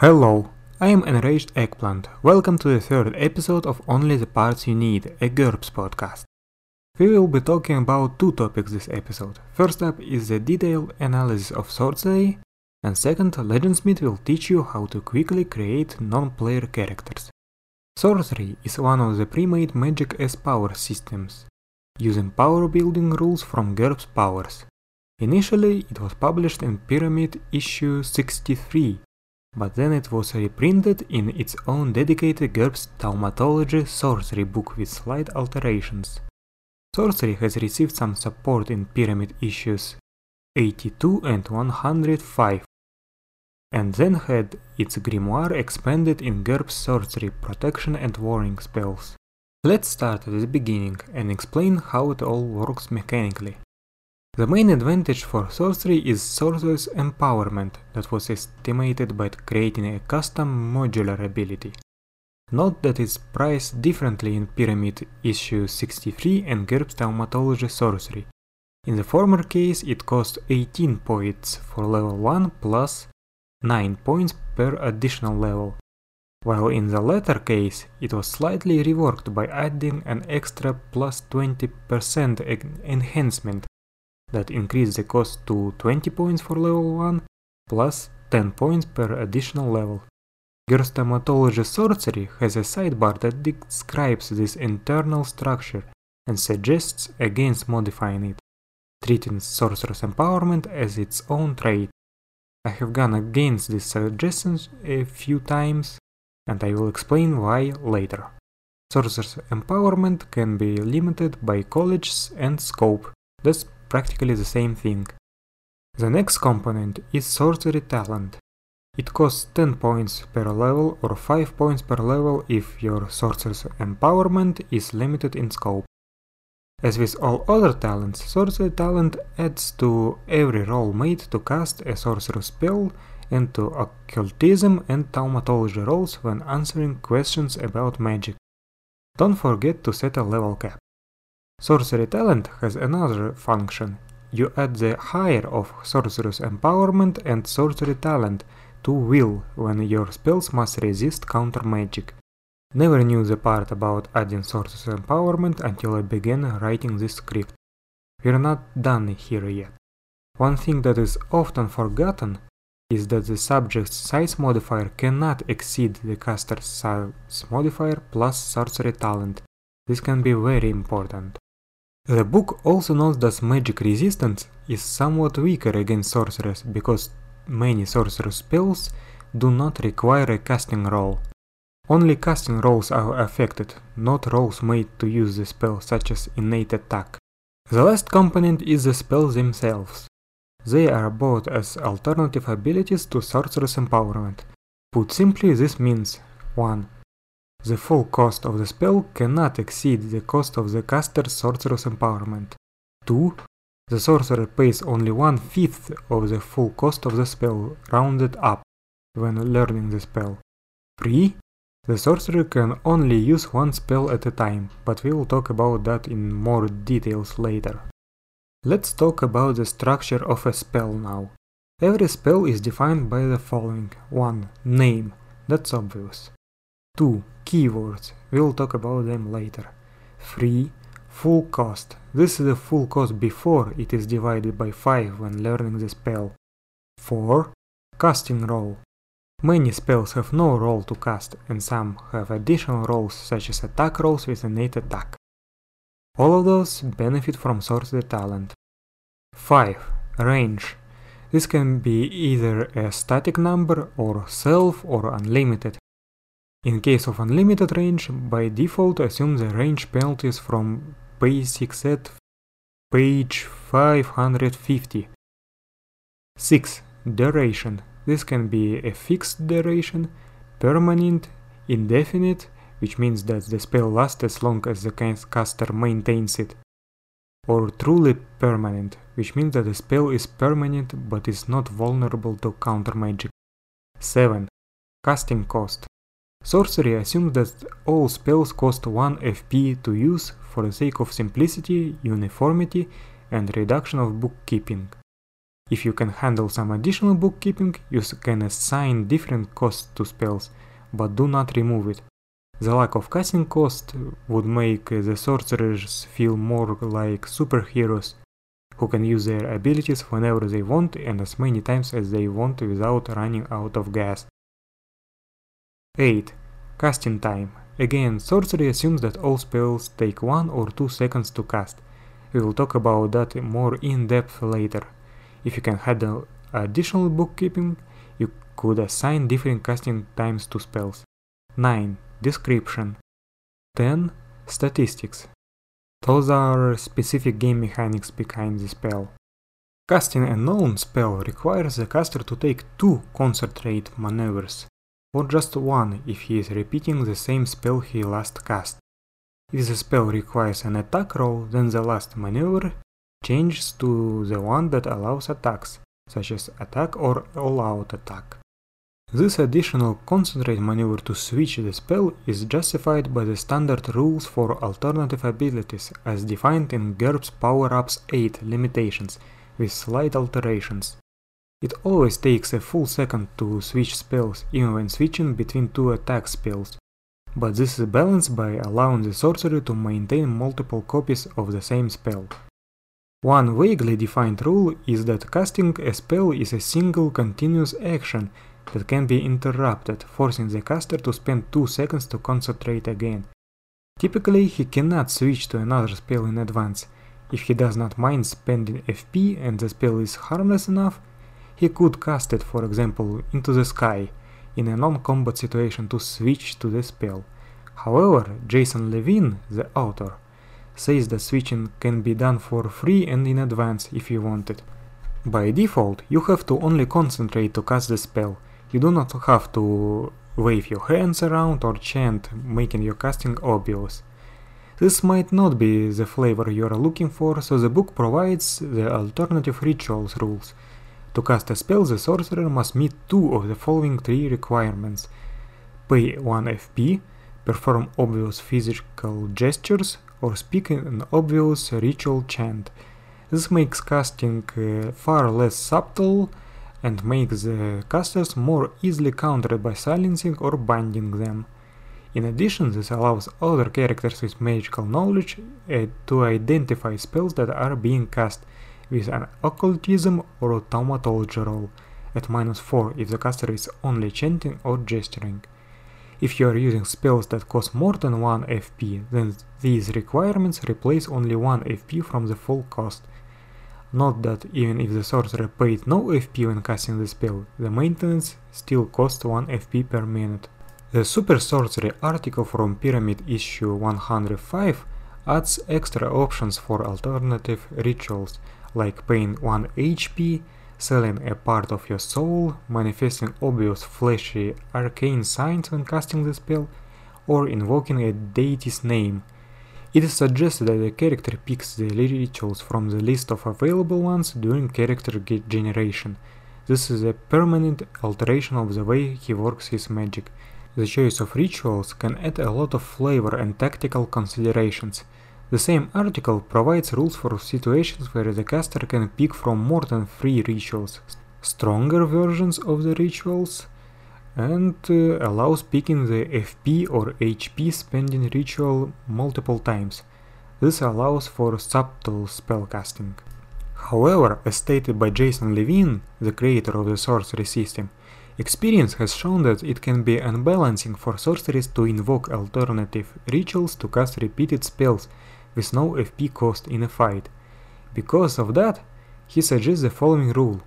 Hello, I am Enraged Eggplant. Welcome to the third episode of Only the Parts You Need, a GURPS podcast. We will be talking about two topics this episode. First up is the detailed analysis of sorcery, and second, Legendsmith will teach you how to quickly create non-player characters. Sorcery is one of the pre-made Magic as power systems, using power building rules from GURPS Powers. Initially, it was published in Pyramid issue 63, but then it was reprinted in its own dedicated GURPS Thaumatology Sorcery book with slight alterations. Sorcery has received some support in Pyramid issues 82 and 105, and then had its grimoire expanded in GURPS Sorcery Protection and Warning spells. Let's start at the beginning and explain how it all works mechanically. The main advantage for sorcery is sorcerer's empowerment that was estimated by creating a custom modular ability. Note that it's priced differently in Pyramid issue 63 and GURPS Thaumatology Sorcery. In the former case it cost 18 points for level 1 plus 9 points per additional level, while in the latter case it was slightly reworked by adding an extra plus 20% enhancement that increase the cost to 20 points for level 1 plus 10 points per additional level. Thaumatology Sorcery has a sidebar that describes this internal structure and suggests against modifying it, treating Sorcerer's Empowerment as its own trait. I have gone against these suggestions a few times, and I will explain why later. Sorcerer's Empowerment can be limited by colleges and scope, that's practically the same thing. The next component is Sorcery Talent. It costs 10 points per level or 5 points per level if your Sorcerer's Empowerment is limited in scope. As with all other talents, Sorcery Talent adds to every roll made to cast a sorcerer spell and to occultism and thaumatology rolls when answering questions about magic. Don't forget to set a level cap. Sorcery Talent has another function. You add the higher of Sorcerer's Empowerment and Sorcery Talent to Will when your spells must resist counter magic. Never knew the part about adding Sorcerer's Empowerment until I began writing this script. We're not done here yet. One thing that is often forgotten is that the subject's size modifier cannot exceed the caster's size modifier plus sorcery talent. This can be very important. The book also notes that magic resistance is somewhat weaker against sorcerers because many sorcerer spells do not require a casting roll. Only casting rolls are affected, not rolls made to use the spell such as innate attack. The last component is the spells themselves. They are bought as alternative abilities to Sorcerer's Empowerment. Put simply, this means 1. The full cost of the spell cannot exceed the cost of the caster's Sorcerer's Empowerment. 2. The sorcerer pays only one fifth of the full cost of the spell, rounded up, when learning the spell. 3. The sorcerer can only use one spell at a time, but we will talk about that in more details later. Let's talk about the structure of a spell now. Every spell is defined by the following 1. Name, that's obvious. 2. Keywords, we'll talk about them later. 3. Full cost, this is the full cost before it is divided by 5 when learning the spell. 4. Casting roll, Many spells have no roll to cast, and some have additional rolls such as attack rolls with innate attack. All of those benefit from sorcery talent. 5. Range. This can be either a static number or self or unlimited. In case of unlimited range, by default assume the range penalties from basic set page 550. 6. Duration. This can be a fixed duration, permanent, indefinite, which means that the spell lasts as long as the caster maintains it, or truly permanent, which means that the spell is permanent but is not vulnerable to counter magic. 7. Casting cost. Sorcery assumes that all spells cost 1 FP to use for the sake of simplicity, uniformity, and reduction of bookkeeping. If you can handle some additional bookkeeping, you can assign different costs to spells, but do not remove it. The lack of casting cost would make the sorcerers feel more like superheroes who can use their abilities whenever they want and as many times as they want without running out of gas. 8. Casting time. Again, sorcery assumes that all spells take 1 or 2 seconds to cast. We will talk about that more in depth later. If you can handle additional bookkeeping, you could assign different casting times to spells. 9. Description 10. Statistics Those are specific game mechanics behind the spell. Casting a known spell requires the caster to take two concentrate maneuvers, or just one if he is repeating the same spell he last cast. If the spell requires an attack roll, then the last maneuver changes to the one that allows attacks, such as attack or all-out attack. This additional concentrate maneuver to switch the spell is justified by the standard rules for alternative abilities as defined in GURPS Power-Ups 8 limitations, with slight alterations. It always takes a full second to switch spells, even when switching between two attack spells, but this is balanced by allowing the sorcerer to maintain multiple copies of the same spell. One vaguely defined rule is that casting a spell is a single continuous action that can be interrupted, forcing the caster to spend 2 seconds to concentrate again. Typically, he cannot switch to another spell in advance. If he does not mind spending FP and the spell is harmless enough, he could cast it, for example, into the sky, in a non-combat situation to switch to the spell. However, Jason Levine, the author, says that switching can be done for free and in advance if you want it. By default, you have to only concentrate to cast the spell. You do not have to wave your hands around or chant, making your casting obvious. This might not be the flavor you are looking for, so the book provides the alternative rituals rules. To cast a spell, the sorcerer must meet two of the following three requirements. Pay 1 FP, perform obvious physical gestures, or speak an obvious ritual chant. This makes casting uh, far less subtle and makes the casters more easily countered by silencing or binding them. In addition, this allows other characters with magical knowledge uh, to identify spells that are being cast with an occultism or thaumatology roll at minus 4 if the caster is only chanting or gesturing. If you are using spells that cost more than 1 FP, then these requirements replace only 1 FP from the full cost. Note that even if the sorcerer paid no FP when casting the spell, the maintenance still costs 1 FP per minute. The Super Sorcery article from Pyramid issue 105 adds extra options for alternative rituals, like paying 1 HP, selling a part of your soul, manifesting obvious fleshy arcane signs when casting the spell, or invoking a deity's name. It is suggested that the character picks the rituals from the list of available ones during character generation. This is a permanent alteration of the way he works his magic. The choice of rituals can add a lot of flavor and tactical considerations. The same article provides rules for situations where the caster can pick from more than 3 rituals, stronger versions of the rituals, and uh, allows picking the FP or HP spending ritual multiple times. This allows for subtle spellcasting. However, as stated by Jason Levine, the creator of the sorcery system, experience has shown that it can be unbalancing for sorcerers to invoke alternative rituals to cast repeated spells with no FP cost in a fight. Because of that, he suggests the following rule.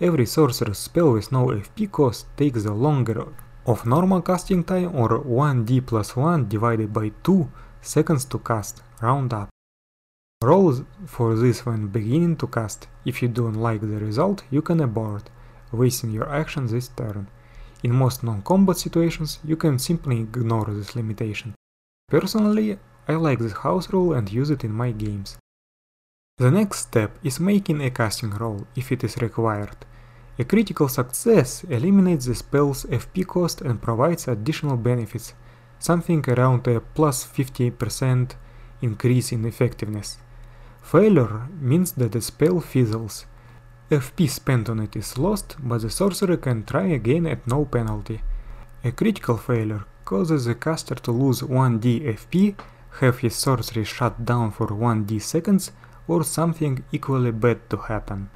Every sorcerer's spell with no FP cost takes the longer of normal casting time or 1d plus 1 divided by 2 seconds to cast, round up. Roll for this when beginning to cast. If you don't like the result, you can abort, wasting your action this turn. In most non-combat situations, you can simply ignore this limitation. Personally, I like this house rule and use it in my games. The next step is making a casting roll, if it is required. A critical success eliminates the spell's FP cost and provides additional benefits, something around a plus 50% increase in effectiveness. Failure means that the spell fizzles. FP spent on it is lost, but the sorcerer can try again at no penalty. A critical failure causes the caster to lose 1d FP, have his sorcery shut down for 1d seconds, or something equally bad to happen.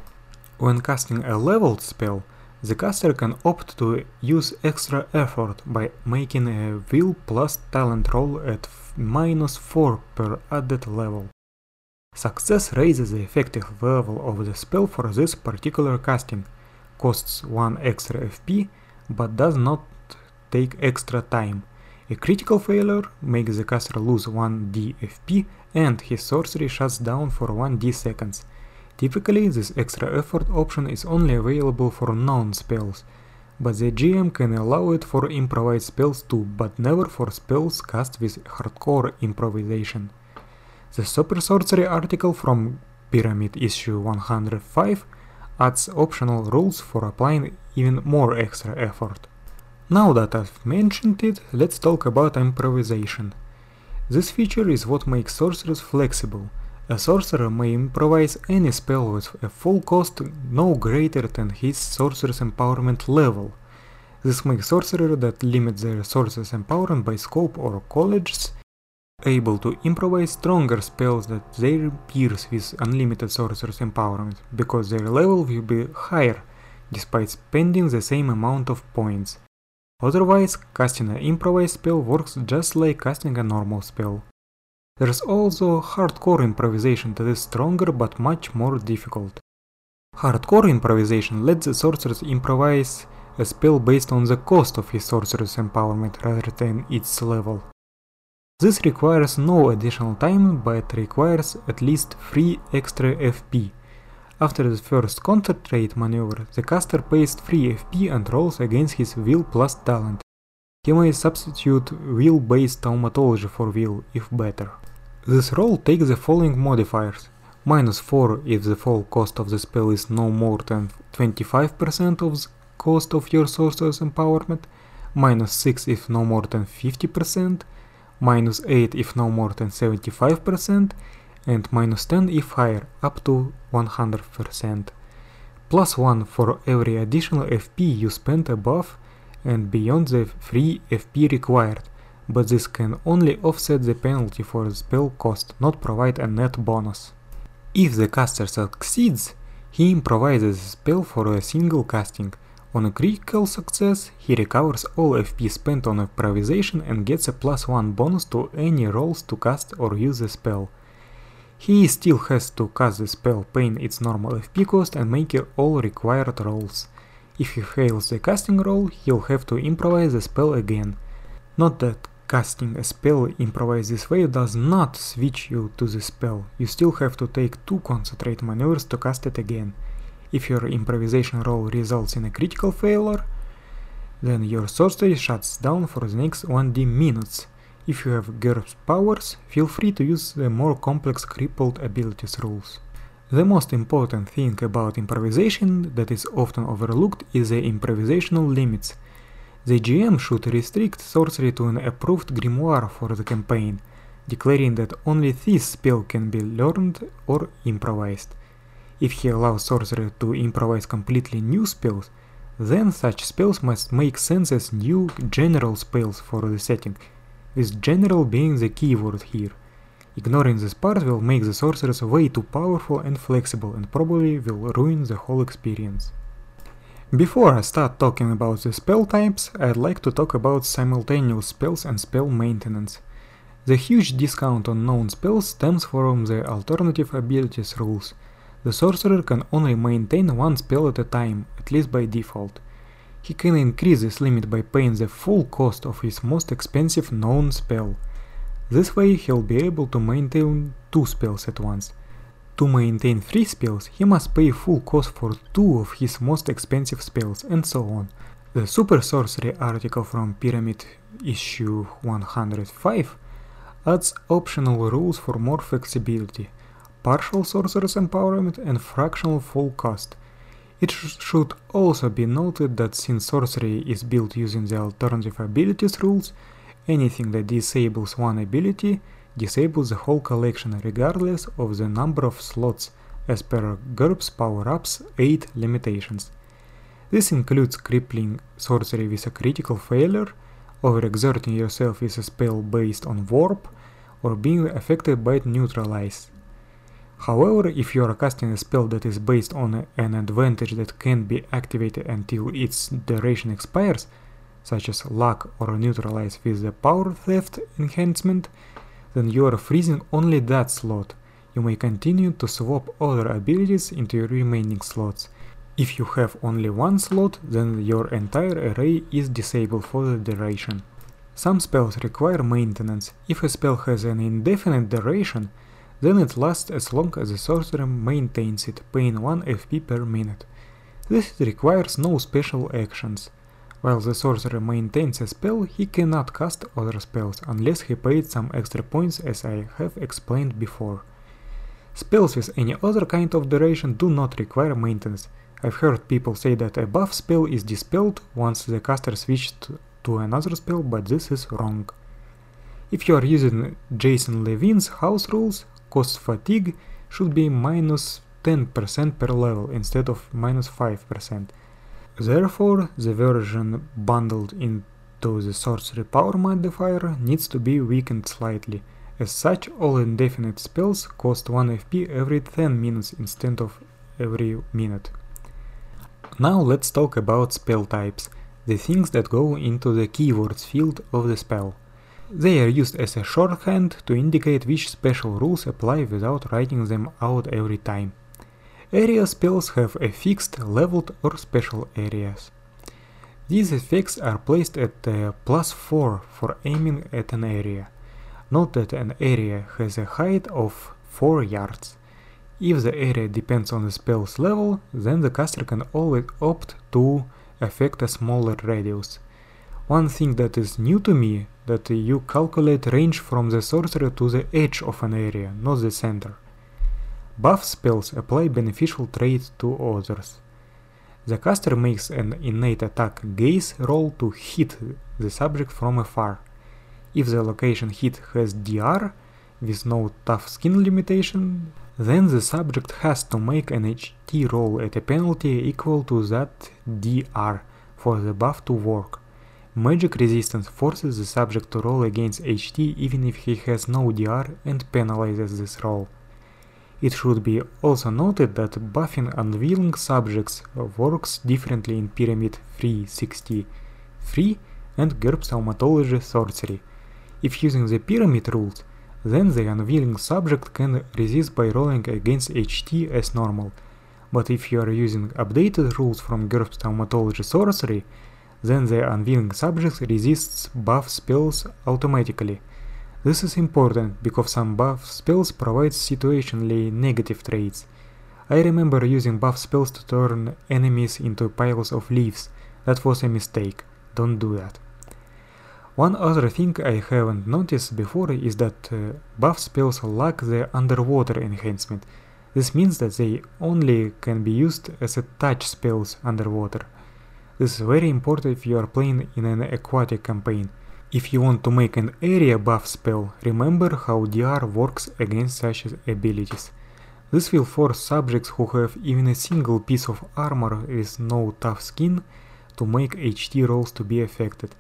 When casting a leveled spell, the caster can opt to use extra effort by making a will plus talent roll at minus 4 per added level. Success raises the effective level of the spell for this particular casting, costs 1 extra FP, but does not take extra time. A critical failure makes the caster lose 1 d FP and his sorcery shuts down for 1 d seconds. Typically, this extra effort option is only available for known spells, but the GM can allow it for improvised spells too, but never for spells cast with hardcore improvisation. The Super Sorcery article from Pyramid issue 105 adds optional rules for applying even more extra effort. Now that I've mentioned it, let's talk about improvisation. This feature is what makes sorcerers flexible. A sorcerer may improvise any spell with a full cost no greater than his sorcerer's empowerment level. This makes sorcerers that limit their sorcerer's empowerment by scope or colleges able to improvise stronger spells than their peers with unlimited sorcerer's empowerment, because their level will be higher, despite spending the same amount of points. Otherwise, casting an improvised spell works just like casting a normal spell. There's also hardcore improvisation that is stronger but much more difficult. Hardcore improvisation lets the sorcerer improvise a spell based on the cost of his sorcerer's empowerment rather than its level. This requires no additional time, but requires at least 3 extra FP. After the first concentrate maneuver, the caster pays 3 FP and rolls against his will plus talent. He may substitute will based thaumaturgy for will, if better. This roll takes the following modifiers. Minus 4 if the full cost of the spell is no more than 25% of the cost of your sorcerer's empowerment, minus 6 if no more than 50%, minus 8 if no more than 75%, and minus 10 if higher, up to 100%. Plus 1 for every additional FP you spend above and beyond the free FP required, but this can only offset the penalty for the spell cost, not provide a net bonus. If the caster succeeds, he improvises a spell for a single casting, on a critical success, he recovers all FP spent on improvisation and gets a plus 1 bonus to any rolls to cast or use the spell. He still has to cast the spell, paying its normal FP cost and make all required rolls. If he fails the casting roll, he'll have to improvise the spell again. Not that casting a spell improvised this way does not switch you to the spell, you still have to take two concentrate maneuvers to cast it again. If your improvisation roll results in a critical failure, then your sorcery shuts down for the next 1d minutes. If you have GURPS powers, feel free to use the more complex crippled abilities rules. The most important thing about improvisation that is often overlooked is the improvisational limits. The GM should restrict sorcery to an approved grimoire for the campaign, declaring that only this spell can be learned or improvised. If he allows sorcerer to improvise completely new spells, then such spells must make sense as new general spells for the setting, with general being the keyword here. Ignoring this part will make the sorceress way too powerful and flexible and probably will ruin the whole experience. Before I start talking about the spell types, I'd like to talk about simultaneous spells and spell maintenance. The huge discount on known spells stems from the alternative abilities rules, the sorcerer can only maintain one spell at a time, at least by default. He can increase this limit by paying the full cost of his most expensive known spell. This way he'll be able to maintain two spells at once. To maintain three spells, he must pay full cost for two of his most expensive spells, and so on. The Super Sorcery article from Pyramid issue 105 adds optional rules for more flexibility partial sorcerer's empowerment and fractional full cost. It sh should also be noted that since sorcery is built using the alternative abilities rules, anything that disables one ability disables the whole collection regardless of the number of slots as per GURPS Power-Ups 8 limitations. This includes crippling sorcery with a critical failure, overexerting yourself with a spell based on warp, or being affected by neutralize. However, if you are casting a spell that is based on an advantage that can be activated until its duration expires, such as luck or neutralize with the power theft enhancement, then you are freezing only that slot. You may continue to swap other abilities into your remaining slots. If you have only one slot, then your entire array is disabled for the duration. Some spells require maintenance. If a spell has an indefinite duration, then it lasts as long as the sorcerer maintains it, paying 1 FP per minute. This requires no special actions. While the sorcerer maintains a spell, he cannot cast other spells unless he paid some extra points as I have explained before. Spells with any other kind of duration do not require maintenance. I've heard people say that a buff spell is dispelled once the caster switched to another spell, but this is wrong. If you are using Jason Levine's house rules, cost fatigue should be minus 10% per level instead of minus 5%. Therefore, the version bundled into the sorcery power modifier needs to be weakened slightly. As such, all indefinite spells cost 1 FP every 10 minutes instead of every minute. Now let's talk about spell types, the things that go into the keywords field of the spell. They are used as a shorthand to indicate which special rules apply without writing them out every time. Area spells have a fixed, leveled or special areas. These effects are placed at plus 4 for aiming at an area. Note that an area has a height of 4 yards. If the area depends on the spell's level, then the caster can always opt to affect a smaller radius. One thing that is new to me that you calculate range from the sorcerer to the edge of an area, not the center. Buff spells apply beneficial traits to others. The caster makes an innate attack gaze roll to hit the subject from afar. If the location hit has DR, with no tough skin limitation, then the subject has to make an HT roll at a penalty equal to that DR for the buff to work. Magic resistance forces the subject to roll against HT even if he has no DR and penalizes this roll. It should be also noted that buffing unwilling subjects works differently in Pyramid 363 and GURPS Thaumatology Sorcery. If using the pyramid rules, then the unwilling subject can resist by rolling against HT as normal. But if you are using updated rules from GURPS Thaumatology Sorcery, then the unwilling subject resists buff spells automatically, this is important because some buff spells provide situationally negative traits. I remember using buff spells to turn enemies into piles of leaves. That was a mistake. Don't do that. One other thing I haven't noticed before is that uh, buff spells lack the underwater enhancement. This means that they only can be used as a touch spells underwater. This is very important if you are playing in an aquatic campaign. If you want to make an area buff spell, remember how DR works against such abilities. This will force subjects who have even a single piece of armor with no tough skin to make HT rolls to be affected.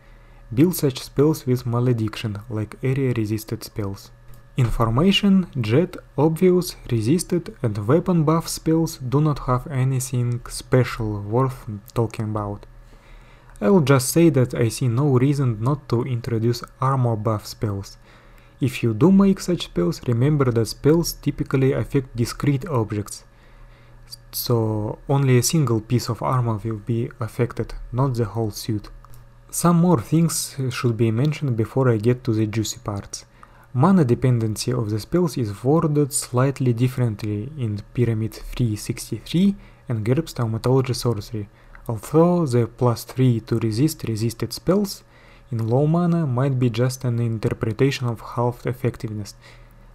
Build such spells with malediction, like area resisted spells. Information, jet, obvious, resisted and weapon buff spells do not have anything special worth talking about. I will just say that I see no reason not to introduce armor buff spells. If you do make such spells, remember that spells typically affect discrete objects, so only a single piece of armor will be affected, not the whole suit. Some more things should be mentioned before I get to the juicy parts. Mana dependency of the spells is worded slightly differently in Pyramid 363 and GURPS Thaumatology Sorcery, Although the plus 3 to resist resisted spells in low mana might be just an interpretation of halved effectiveness,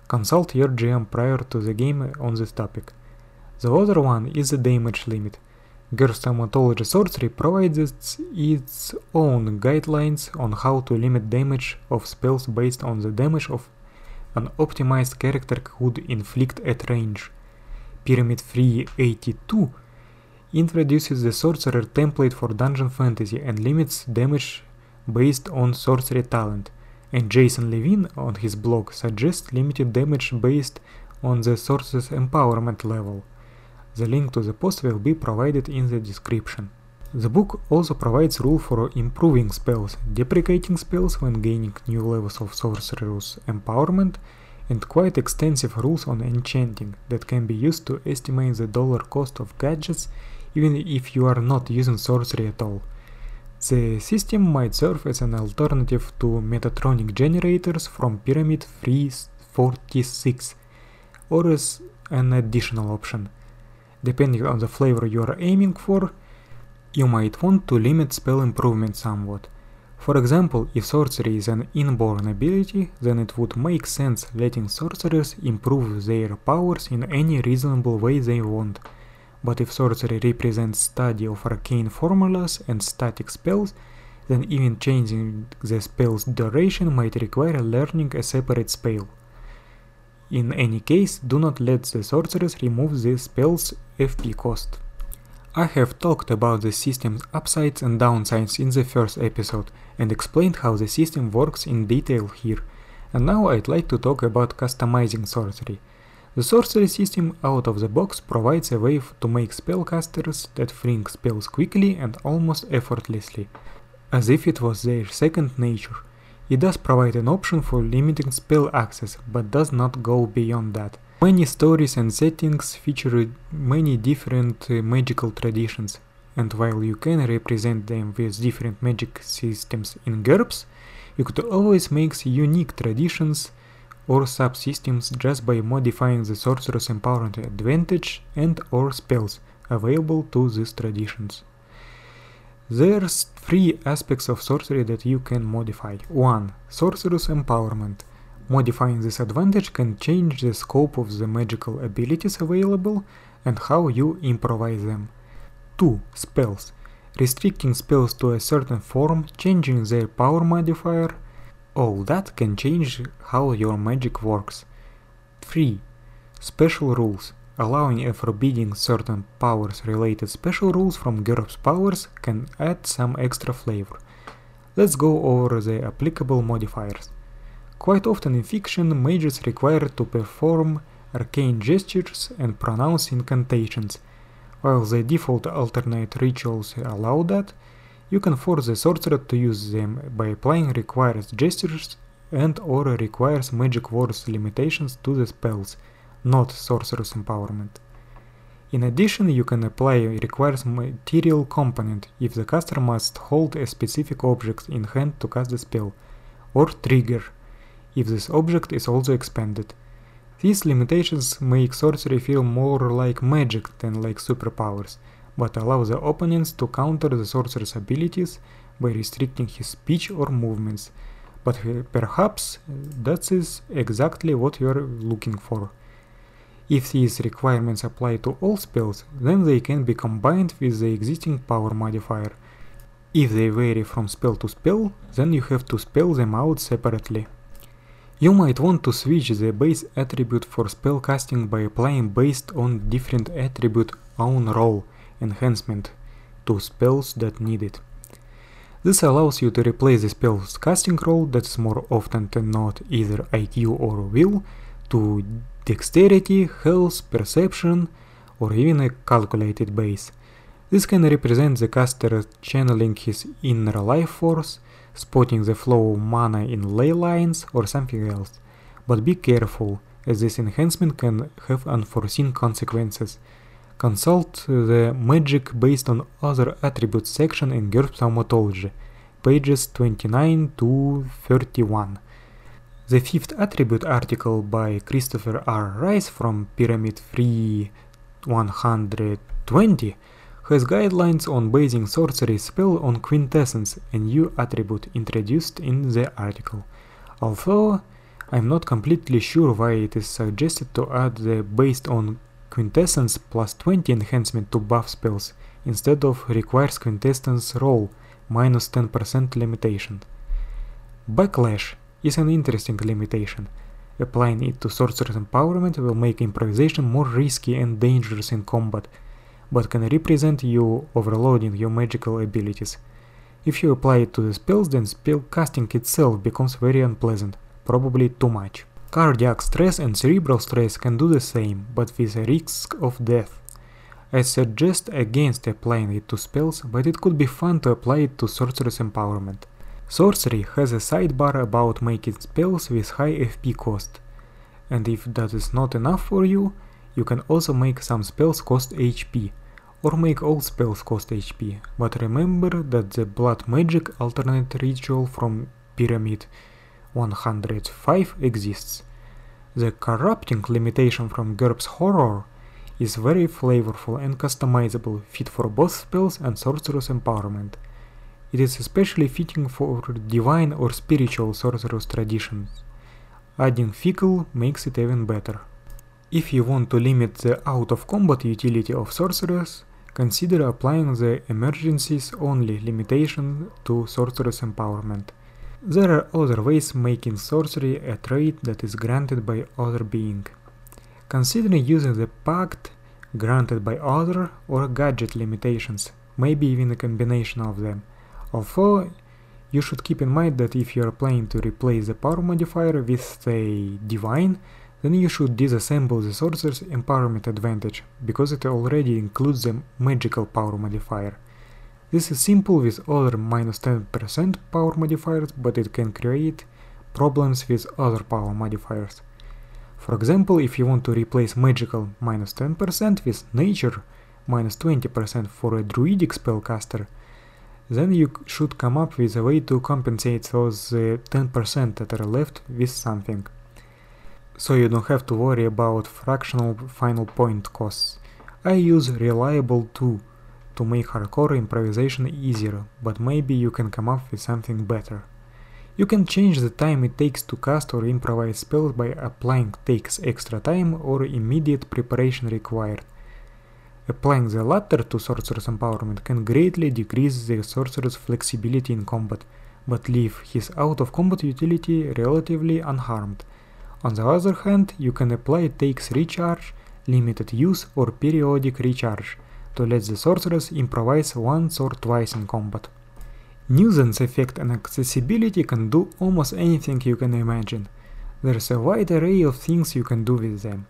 consult your GM prior to the game on this topic. The other one is the damage limit. GURPS Thaumatology Sorcery provides its own guidelines on how to limit damage of spells based on the damage of an optimized character could inflict at range. Pyramid 382 introduces the sorcerer template for Dungeon Fantasy and limits damage based on sorcery talent, and Jason Levine on his blog suggests limited damage based on the sorcerer's empowerment level. The link to the post will be provided in the description. The book also provides rules for improving spells, deprecating spells when gaining new levels of sorcerer's empowerment, and quite extensive rules on enchanting that can be used to estimate the dollar cost of gadgets even if you are not using sorcery at all. The system might serve as an alternative to Metatronic generators from Pyramid 346 or as an additional option. Depending on the flavor you are aiming for, you might want to limit spell improvement somewhat. For example, if sorcery is an inborn ability, then it would make sense letting sorcerers improve their powers in any reasonable way they want. But if sorcery represents study of arcane formulas and static spells, then even changing the spell's duration might require learning a separate spell. In any case, do not let the sorceress remove the spell's FP cost. I have talked about the system's upsides and downsides in the first episode and explained how the system works in detail here, and now I'd like to talk about customizing sorcery. The sorcery system out of the box provides a way to make spellcasters that fling spells quickly and almost effortlessly, as if it was their second nature. It does provide an option for limiting spell access, but does not go beyond that. Many stories and settings feature many different uh, magical traditions, and while you can represent them with different magic systems in GURPS, you could always make unique traditions or subsystems just by modifying the sorcerer's empowerment advantage and or spells available to these traditions. There's three aspects of sorcery that you can modify. 1. Sorcerer's empowerment. Modifying this advantage can change the scope of the magical abilities available and how you improvise them. 2. Spells. Restricting spells to a certain form, changing their power modifier, all that can change how your magic works. 3. Special rules. Allowing and forbidding certain powers related special rules from GURPS powers can add some extra flavor. Let's go over the applicable modifiers. Quite often in fiction, mages require to perform arcane gestures and pronounce incantations. While the default alternate rituals allow that, you can force the sorcerer to use them by applying requires gestures and or requires magic words limitations to the spells, not sorcerer's empowerment. In addition, you can apply requires material component if the caster must hold a specific object in hand to cast the spell, or trigger if this object is also expanded. These limitations make sorcery feel more like magic than like superpowers, but allow the opponents to counter the sorcerer's abilities by restricting his speech or movements. But uh, perhaps that is exactly what you are looking for. If these requirements apply to all spells, then they can be combined with the existing power modifier. If they vary from spell to spell, then you have to spell them out separately. You might want to switch the base attribute for spellcasting by applying based on different attribute own role enhancement to spells that need it. This allows you to replace the spell's casting roll that's more often than not either IQ or will to dexterity, health, perception, or even a calculated base. This can represent the caster channeling his inner life force, spotting the flow of mana in ley lines, or something else. But be careful, as this enhancement can have unforeseen consequences. Consult the Magic based on other attributes section in GURPS Thaumatology, pages 29 to 31. The fifth attribute article by Christopher R. Rice from Pyramid 3 120 has guidelines on basing sorcery spell on quintessence, a new attribute introduced in the article. Although I'm not completely sure why it is suggested to add the based on quintessence plus 20 enhancement to buff spells instead of requires quintessence roll minus 10% limitation. Backlash is an interesting limitation. Applying it to Sorcerer's Empowerment will make improvisation more risky and dangerous in combat, but can represent you overloading your magical abilities. If you apply it to the spells, then spell casting itself becomes very unpleasant, probably too much. Cardiac stress and cerebral stress can do the same, but with a risk of death. I suggest against applying it to spells, but it could be fun to apply it to Sorcerer's Empowerment. Sorcery has a sidebar about making spells with high FP cost, and if that is not enough for you, you can also make some spells cost HP, or make all spells cost HP, but remember that the Blood Magic alternate ritual from Pyramid 105 exists. The corrupting limitation from GURPS Horror is very flavorful and customizable, fit for both spells and sorcerer's empowerment. It is especially fitting for divine or spiritual sorcerer's traditions. Adding Fickle makes it even better. If you want to limit the out-of-combat utility of sorcerers, consider applying the emergencies only limitation to sorcerer's empowerment. There are other ways making sorcery a trait that is granted by other being. Consider using the pact granted by other or gadget limitations, maybe even a combination of them. Although you should keep in mind that if you are planning to replace the power modifier with a divine, then you should disassemble the sorcerer's empowerment advantage, because it already includes the magical power modifier. This is simple with other minus 10% power modifiers, but it can create problems with other power modifiers. For example, if you want to replace magical minus 10% with nature minus 20% for a druidic spellcaster, then you should come up with a way to compensate those uh, 10% that are left with something. So you don't have to worry about fractional final point costs. I use Reliable 2 to make hardcore improvisation easier, but maybe you can come up with something better. You can change the time it takes to cast or improvise spells by applying takes extra time or immediate preparation required. Applying the latter to Sorcerer's Empowerment can greatly decrease the Sorcerer's flexibility in combat, but leave his out-of-combat utility relatively unharmed. On the other hand, you can apply Takes Recharge, Limited Use or Periodic Recharge to let the sorceress improvise once or twice in combat. Nuisance effect and accessibility can do almost anything you can imagine. There's a wide array of things you can do with them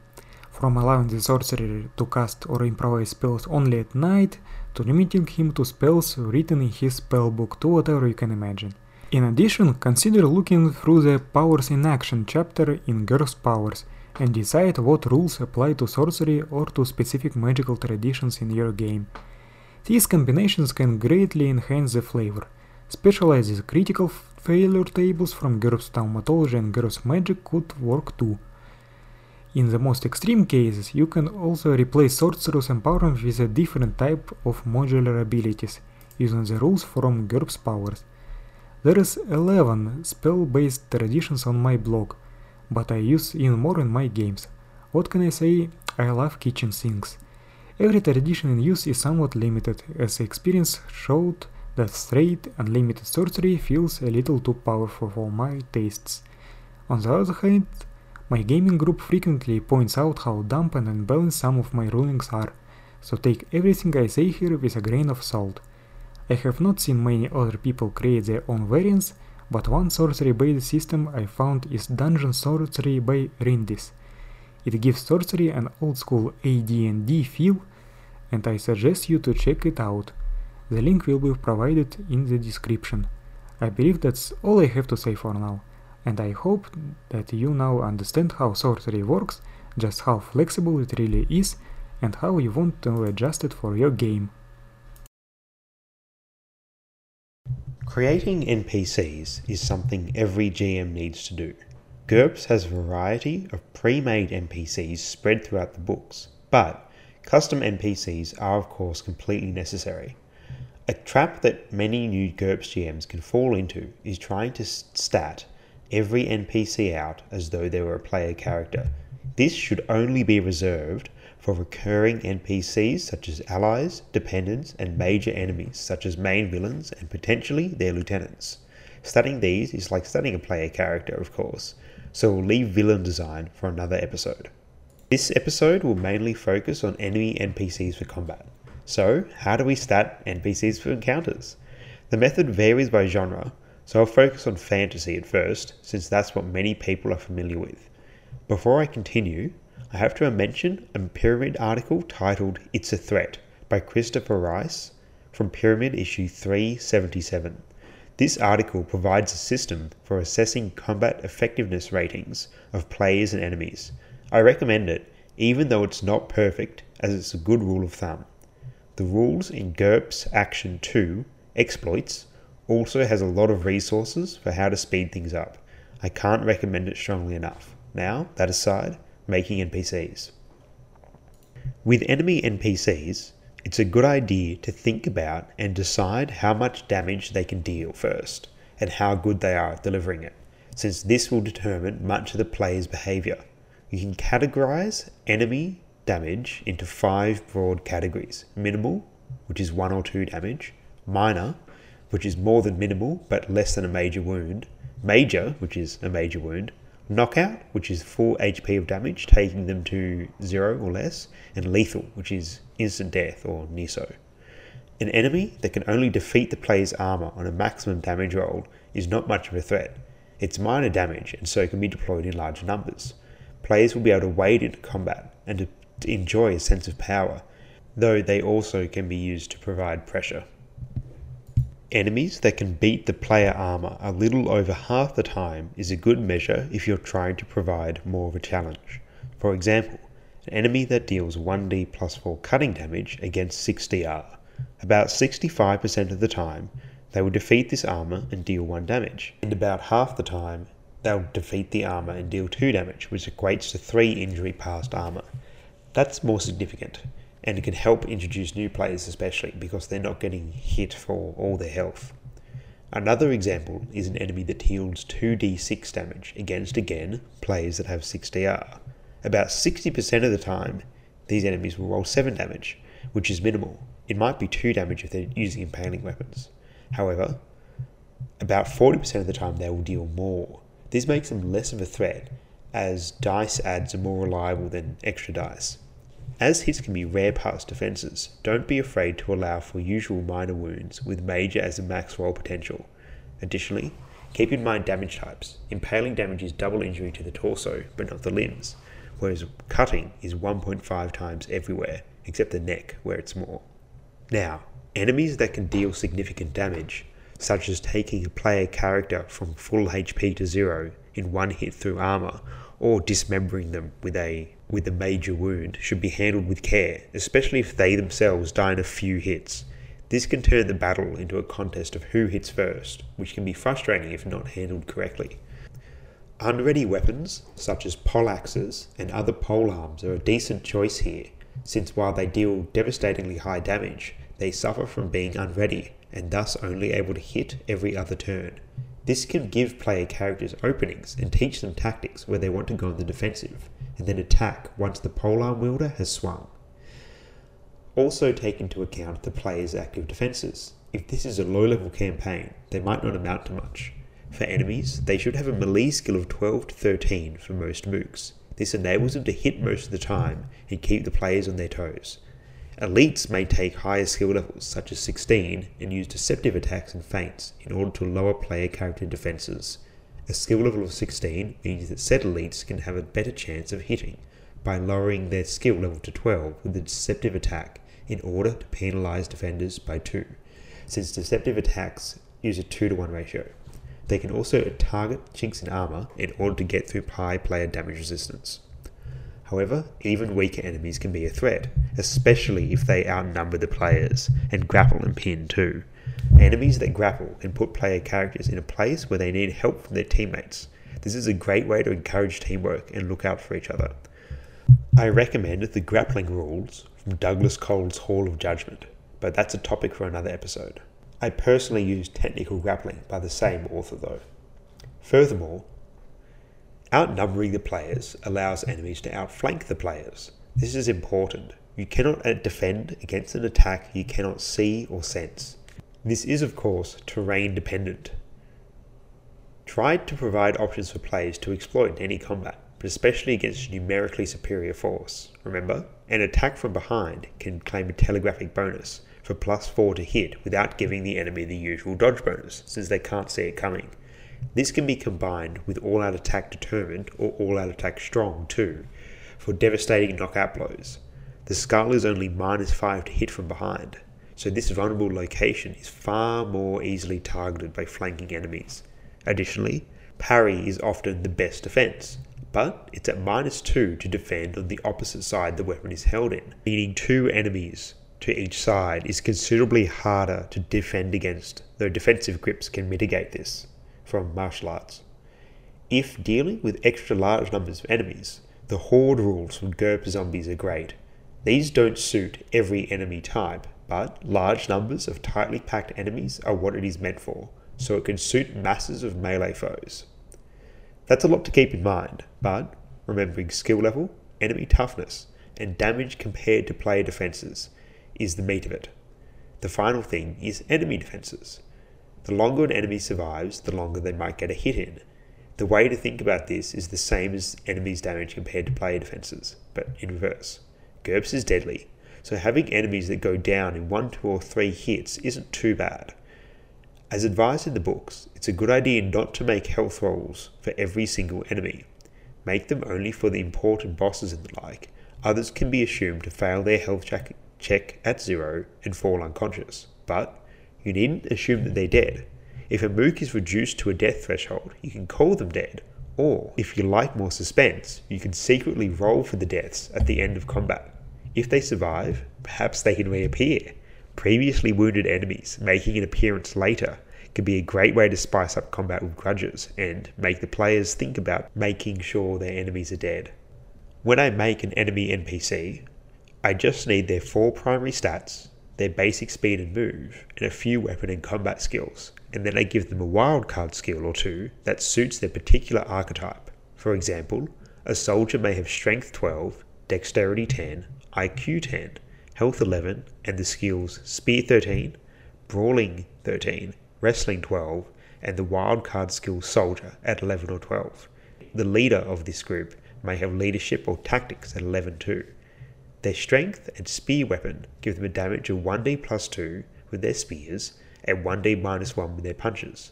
from allowing the sorcerer to cast or improvise spells only at night, to limiting him to spells written in his spellbook to whatever you can imagine. In addition, consider looking through the Powers in Action chapter in GURPS Powers and decide what rules apply to sorcery or to specific magical traditions in your game. These combinations can greatly enhance the flavor. Specialized critical failure tables from GURPS Thaumaturgy and GURPS Magic could work too. In the most extreme cases, you can also replace Sorcerer's Empowerment with a different type of modular abilities, using the rules from GURPS Powers. There is 11 spell-based traditions on my blog, but I use even more in my games. What can I say? I love kitchen sinks. Every tradition in use is somewhat limited, as experience showed that straight, unlimited sorcery feels a little too powerful for my tastes. On the other hand, my gaming group frequently points out how dumb and unbalanced some of my rulings are, so take everything I say here with a grain of salt. I have not seen many other people create their own variants, but one sorcery-based system I found is Dungeon Sorcery by Rindis. It gives sorcery an old-school AD&D feel, and I suggest you to check it out. The link will be provided in the description. I believe that's all I have to say for now and I hope that you now understand how sorcery works, just how flexible it really is, and how you want to adjust it for your game. Creating NPCs is something every GM needs to do. GURPS has a variety of pre-made NPCs spread throughout the books, but custom NPCs are of course completely necessary. A trap that many new GURPS GMs can fall into is trying to stat every NPC out as though they were a player character. This should only be reserved for recurring NPCs such as allies, dependents, and major enemies such as main villains and potentially their lieutenants. Studying these is like studying a player character, of course. so we'll leave villain design for another episode. This episode will mainly focus on enemy NPCs for combat. So, how do we stat NPCs for encounters? The method varies by genre, so I'll focus on fantasy at first, since that's what many people are familiar with. Before I continue, I have to mention a Pyramid article titled It's a Threat by Christopher Rice from Pyramid issue 377. This article provides a system for assessing combat effectiveness ratings of players and enemies. I recommend it, even though it's not perfect, as it's a good rule of thumb. The rules in GURPS Action 2, Exploits, also has a lot of resources for how to speed things up. I can't recommend it strongly enough. Now, that aside, making NPCs. With enemy NPCs, it's a good idea to think about and decide how much damage they can deal first, and how good they are at delivering it, since this will determine much of the player's behaviour. You can categorize enemy damage into five broad categories minimal, which is one or two damage, minor, which is more than minimal but less than a major wound, major, which is a major wound, knockout, which is full HP of damage, taking them to zero or less, and lethal, which is instant death or near so. An enemy that can only defeat the player's armor on a maximum damage roll is not much of a threat. It's minor damage and so can be deployed in large numbers. Players will be able to wade into combat and to enjoy a sense of power, though they also can be used to provide pressure. Enemies that can beat the player armor a little over half the time is a good measure if you're trying to provide more of a challenge. For example, an enemy that deals 1d plus 4 cutting damage against 6dr. About 65% of the time, they will defeat this armor and deal 1 damage, and about half the time, they'll defeat the armor and deal 2 damage, which equates to 3 injury past armor. That's more significant, and it can help introduce new players especially because they're not getting hit for all their health. Another example is an enemy that deals 2d6 damage against again players that have 6dr. About 60% of the time, these enemies will roll 7 damage, which is minimal. It might be 2 damage if they're using impaling weapons. However, about 40% of the time they will deal more. This makes them less of a threat, as dice adds are more reliable than extra dice. As hits can be rare past defences, don't be afraid to allow for usual minor wounds with major as a max roll potential. Additionally, keep in mind damage types. Impaling damage is double injury to the torso, but not the limbs, whereas cutting is 1.5 times everywhere, except the neck, where it's more. Now, enemies that can deal significant damage, such as taking a player character from full HP to zero in one hit through armor, or dismembering them with a with a major wound should be handled with care, especially if they themselves die in a few hits. This can turn the battle into a contest of who hits first, which can be frustrating if not handled correctly. Unready weapons, such as poleaxes and other polearms, are a decent choice here, since while they deal devastatingly high damage, they suffer from being unready and thus only able to hit every other turn. This can give player characters openings and teach them tactics where they want to go on the defensive, and then attack once the polearm wielder has swung. Also take into account the player's active defences. If this is a low level campaign, they might not amount to much. For enemies, they should have a melee skill of 12 to 13 for most mooks. This enables them to hit most of the time and keep the players on their toes. Elites may take higher skill levels, such as 16, and use deceptive attacks and feints in order to lower player character defences. A skill level of 16 means that said elites can have a better chance of hitting by lowering their skill level to 12 with a deceptive attack in order to penalise defenders by 2, since deceptive attacks use a 2 to 1 ratio. They can also target chinks in armour in order to get through high player damage resistance. However, even weaker enemies can be a threat, especially if they outnumber the players and grapple and pin too. Enemies that grapple can put player characters in a place where they need help from their teammates. This is a great way to encourage teamwork and look out for each other. I recommend the grappling rules from Douglas Cole's Hall of Judgment, but that's a topic for another episode. I personally use technical grappling by the same author though. Furthermore, Outnumbering the players allows enemies to outflank the players. This is important. You cannot uh, defend against an attack you cannot see or sense. This is, of course, terrain dependent. Try to provide options for players to exploit in any combat, but especially against numerically superior force. Remember? An attack from behind can claim a telegraphic bonus for plus 4 to hit without giving the enemy the usual dodge bonus, since they can't see it coming. This can be combined with all out attack determined or all out attack strong too, for devastating knockout blows. The skull is only minus 5 to hit from behind, so this vulnerable location is far more easily targeted by flanking enemies. Additionally, parry is often the best defense, but it's at minus 2 to defend on the opposite side the weapon is held in, meaning two enemies to each side is considerably harder to defend against, though defensive grips can mitigate this from martial arts. If dealing with extra large numbers of enemies, the horde rules from GURPS zombies are great. These don't suit every enemy type, but large numbers of tightly packed enemies are what it is meant for, so it can suit masses of melee foes. That's a lot to keep in mind, but remembering skill level, enemy toughness, and damage compared to player defenses is the meat of it. The final thing is enemy defenses. The longer an enemy survives, the longer they might get a hit in. The way to think about this is the same as enemies' damage compared to player defenses, but in reverse. GURPS is deadly, so having enemies that go down in one, two, or three hits isn't too bad. As advised in the books, it's a good idea not to make health rolls for every single enemy. Make them only for the important bosses and the like. Others can be assumed to fail their health check, check at zero and fall unconscious, but you needn't assume that they're dead. If a mook is reduced to a death threshold, you can call them dead, or if you like more suspense, you can secretly roll for the deaths at the end of combat. If they survive, perhaps they can reappear. Previously wounded enemies making an appearance later can be a great way to spice up combat with grudges and make the players think about making sure their enemies are dead. When I make an enemy NPC, I just need their four primary stats, their basic speed and move, and a few weapon and combat skills, and then I give them a wildcard skill or two that suits their particular archetype. For example, a soldier may have strength 12, dexterity 10, IQ 10, health 11, and the skills spear 13, brawling 13, wrestling 12, and the wildcard skill soldier at 11 or 12. The leader of this group may have leadership or tactics at 11 too. Their strength and spear weapon give them a damage of 1d plus 2 with their spears and 1d minus 1 with their punches.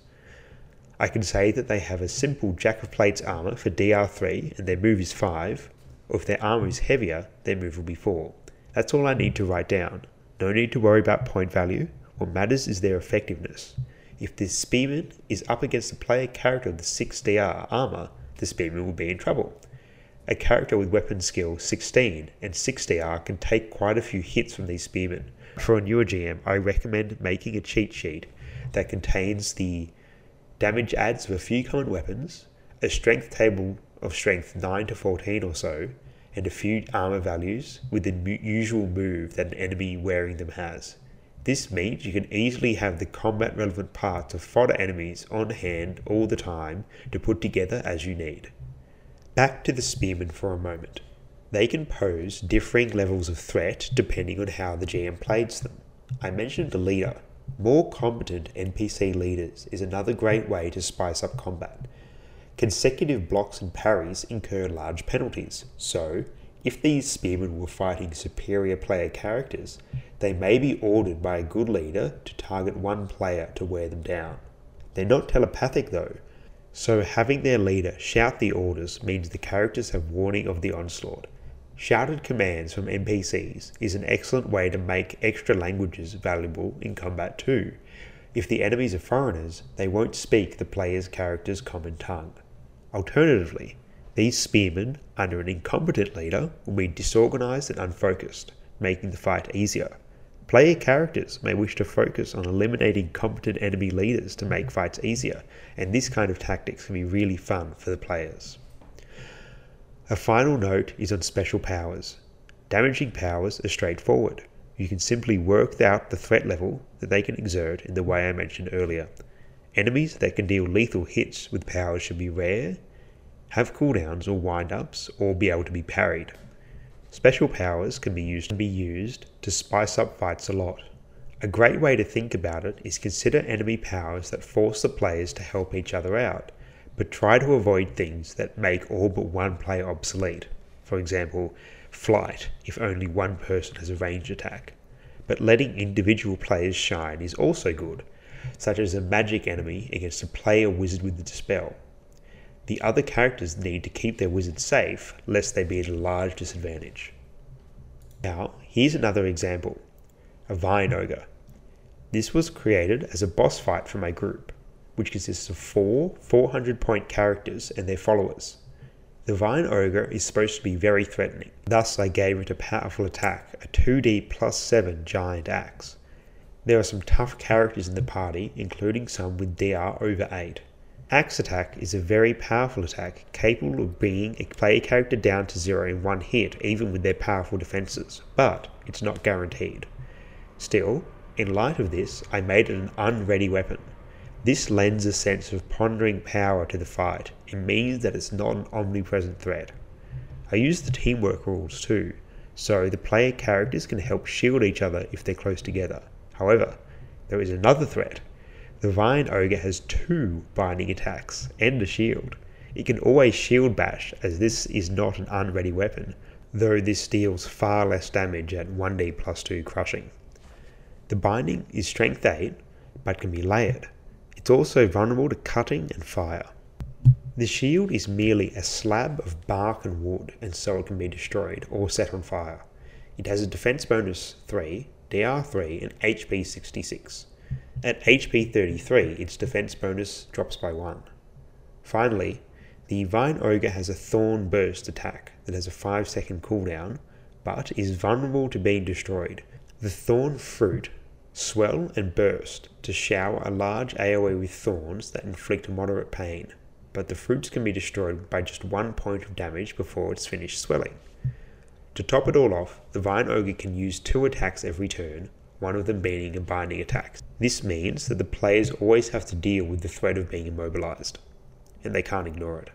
I can say that they have a simple Jack of Plates armor for DR3 and their move is 5, or if their armor is heavier, their move will be 4. That's all I need to write down. No need to worry about point value. What matters is their effectiveness. If this spearman is up against a player character with the 6 DR armor, the spearman will be in trouble. A character with weapon skill 16 and 6DR can take quite a few hits from these spearmen. For a newer GM, I recommend making a cheat sheet that contains the damage adds of a few common weapons, a strength table of strength 9 to 14 or so, and a few armor values with the usual move that an enemy wearing them has. This means you can easily have the combat relevant parts of fodder enemies on hand all the time to put together as you need. Back to the spearmen for a moment. They can pose differing levels of threat depending on how the GM plays them. I mentioned the leader. More competent NPC leaders is another great way to spice up combat. Consecutive blocks and parries incur large penalties, so if these spearmen were fighting superior player characters, they may be ordered by a good leader to target one player to wear them down. They're not telepathic though, so having their leader shout the orders means the characters have warning of the onslaught. Shouted commands from NPCs is an excellent way to make extra languages valuable in combat too. If the enemies are foreigners, they won't speak the player's character's common tongue. Alternatively, these spearmen, under an incompetent leader, will be disorganized and unfocused, making the fight easier. Player characters may wish to focus on eliminating competent enemy leaders to make mm-hmm. fights easier, and this kind of tactics can be really fun for the players. A final note is on special powers. Damaging powers are straightforward. You can simply work out the threat level that they can exert in the way I mentioned earlier. Enemies that can deal lethal hits with powers should be rare, have cooldowns or wind-ups, or be able to be parried. Special powers can be used to be used to spice up fights a lot. A great way to think about it is consider enemy powers that force the players to help each other out, but try to avoid things that make all but one player obsolete. For example, flight if only one person has a ranged attack. But letting individual players shine is also good, such as a magic enemy against a player wizard with the dispel. The other characters need to keep their wizard safe lest they be at a large disadvantage. Now, here's another example a Vine Ogre. This was created as a boss fight for my group, which consists of four 400 point characters and their followers. The Vine Ogre is supposed to be very threatening, thus, I gave it a powerful attack a 2d plus 7 giant axe. There are some tough characters in the party, including some with DR over 8. Axe attack is a very powerful attack capable of bringing a player character down to zero in one hit, even with their powerful defenses, but it's not guaranteed. Still, in light of this, I made it an unready weapon. This lends a sense of pondering power to the fight. It means that it's not an omnipresent threat. I use the teamwork rules too, so the player characters can help shield each other if they're close together. However, there is another threat. The Vine Ogre has two binding attacks and a shield. It can always shield bash, as this is not an unready weapon, though this deals far less damage at 1d plus 2 crushing. The binding is strength 8, but can be layered. It's also vulnerable to cutting and fire. The shield is merely a slab of bark and wood, and so it can be destroyed or set on fire. It has a defense bonus 3, DR3, and HP 66. At HP 33, its defense bonus drops by 1. Finally, the Vine Ogre has a Thorn Burst attack that has a 5 second cooldown, but is vulnerable to being destroyed. The Thorn Fruit swell and burst to shower a large AoE with thorns that inflict moderate pain, but the fruits can be destroyed by just one point of damage before it's finished swelling. To top it all off, the Vine Ogre can use two attacks every turn, one of them being a binding attack. This means that the players always have to deal with the threat of being immobilized, and they can't ignore it.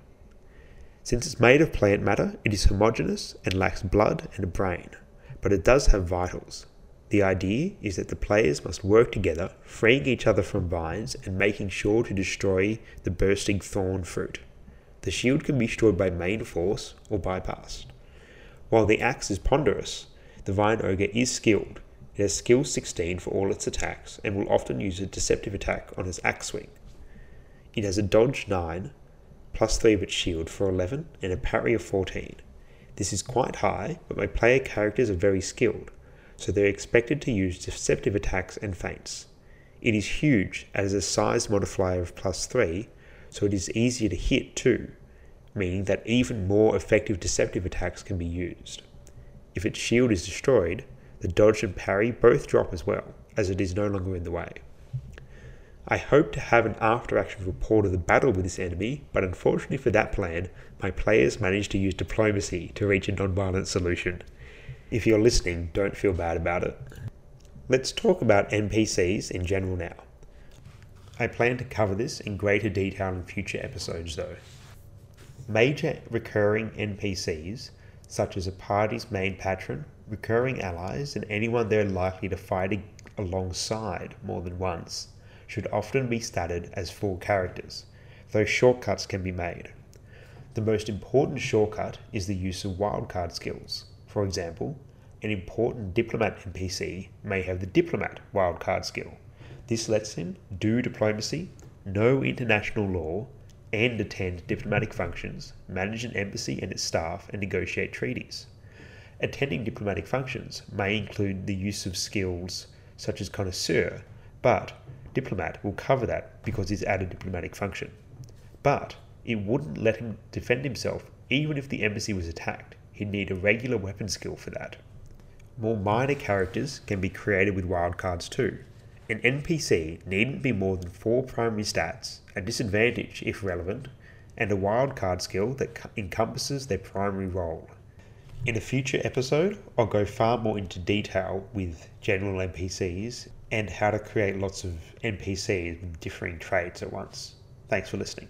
Since it's made of plant matter, it is homogeneous and lacks blood and a brain, but it does have vitals. The idea is that the players must work together, freeing each other from vines and making sure to destroy the bursting thorn fruit. The shield can be destroyed by main force or bypassed. While the axe is ponderous, the Vine Ogre is skilled it has skill 16 for all its attacks and will often use a deceptive attack on its axe swing. It has a dodge 9, plus 3 of its shield for 11, and a parry of 14. This is quite high, but my player characters are very skilled, so they're expected to use deceptive attacks and feints. It is huge as a size modifier of plus 3, so it is easier to hit too, meaning that even more effective deceptive attacks can be used. If its shield is destroyed, the dodge and parry both drop as well, as it is no longer in the way. I hope to have an after action report of the battle with this enemy, but unfortunately for that plan, my players managed to use diplomacy to reach a non-violent solution. If you're listening, don't feel bad about it. Let's talk about NPCs in general now. I plan to cover this in greater detail in future episodes though. Major recurring NPCs, such as a party's main patron, recurring allies, and anyone they're likely to fight alongside more than once should often be statted as full characters, though shortcuts can be made. The most important shortcut is the use of wildcard skills. For example, an important diplomat NPC may have the diplomat wildcard skill. This lets him do diplomacy, know international law, and attend diplomatic functions, manage an embassy and its staff, and negotiate treaties. Attending diplomatic functions may include the use of skills such as connoisseur, but diplomat will cover that because he's added diplomatic function. But it wouldn't let him defend himself even if the embassy was attacked. He'd need a regular weapon skill for that. More minor characters can be created with wildcards too. An NPC needn't be more than four primary stats, a disadvantage if relevant, and a wildcard skill that encompasses their primary role. In a future episode, I'll go far more into detail with general NPCs and how to create lots of NPCs with differing traits at once. Thanks for listening.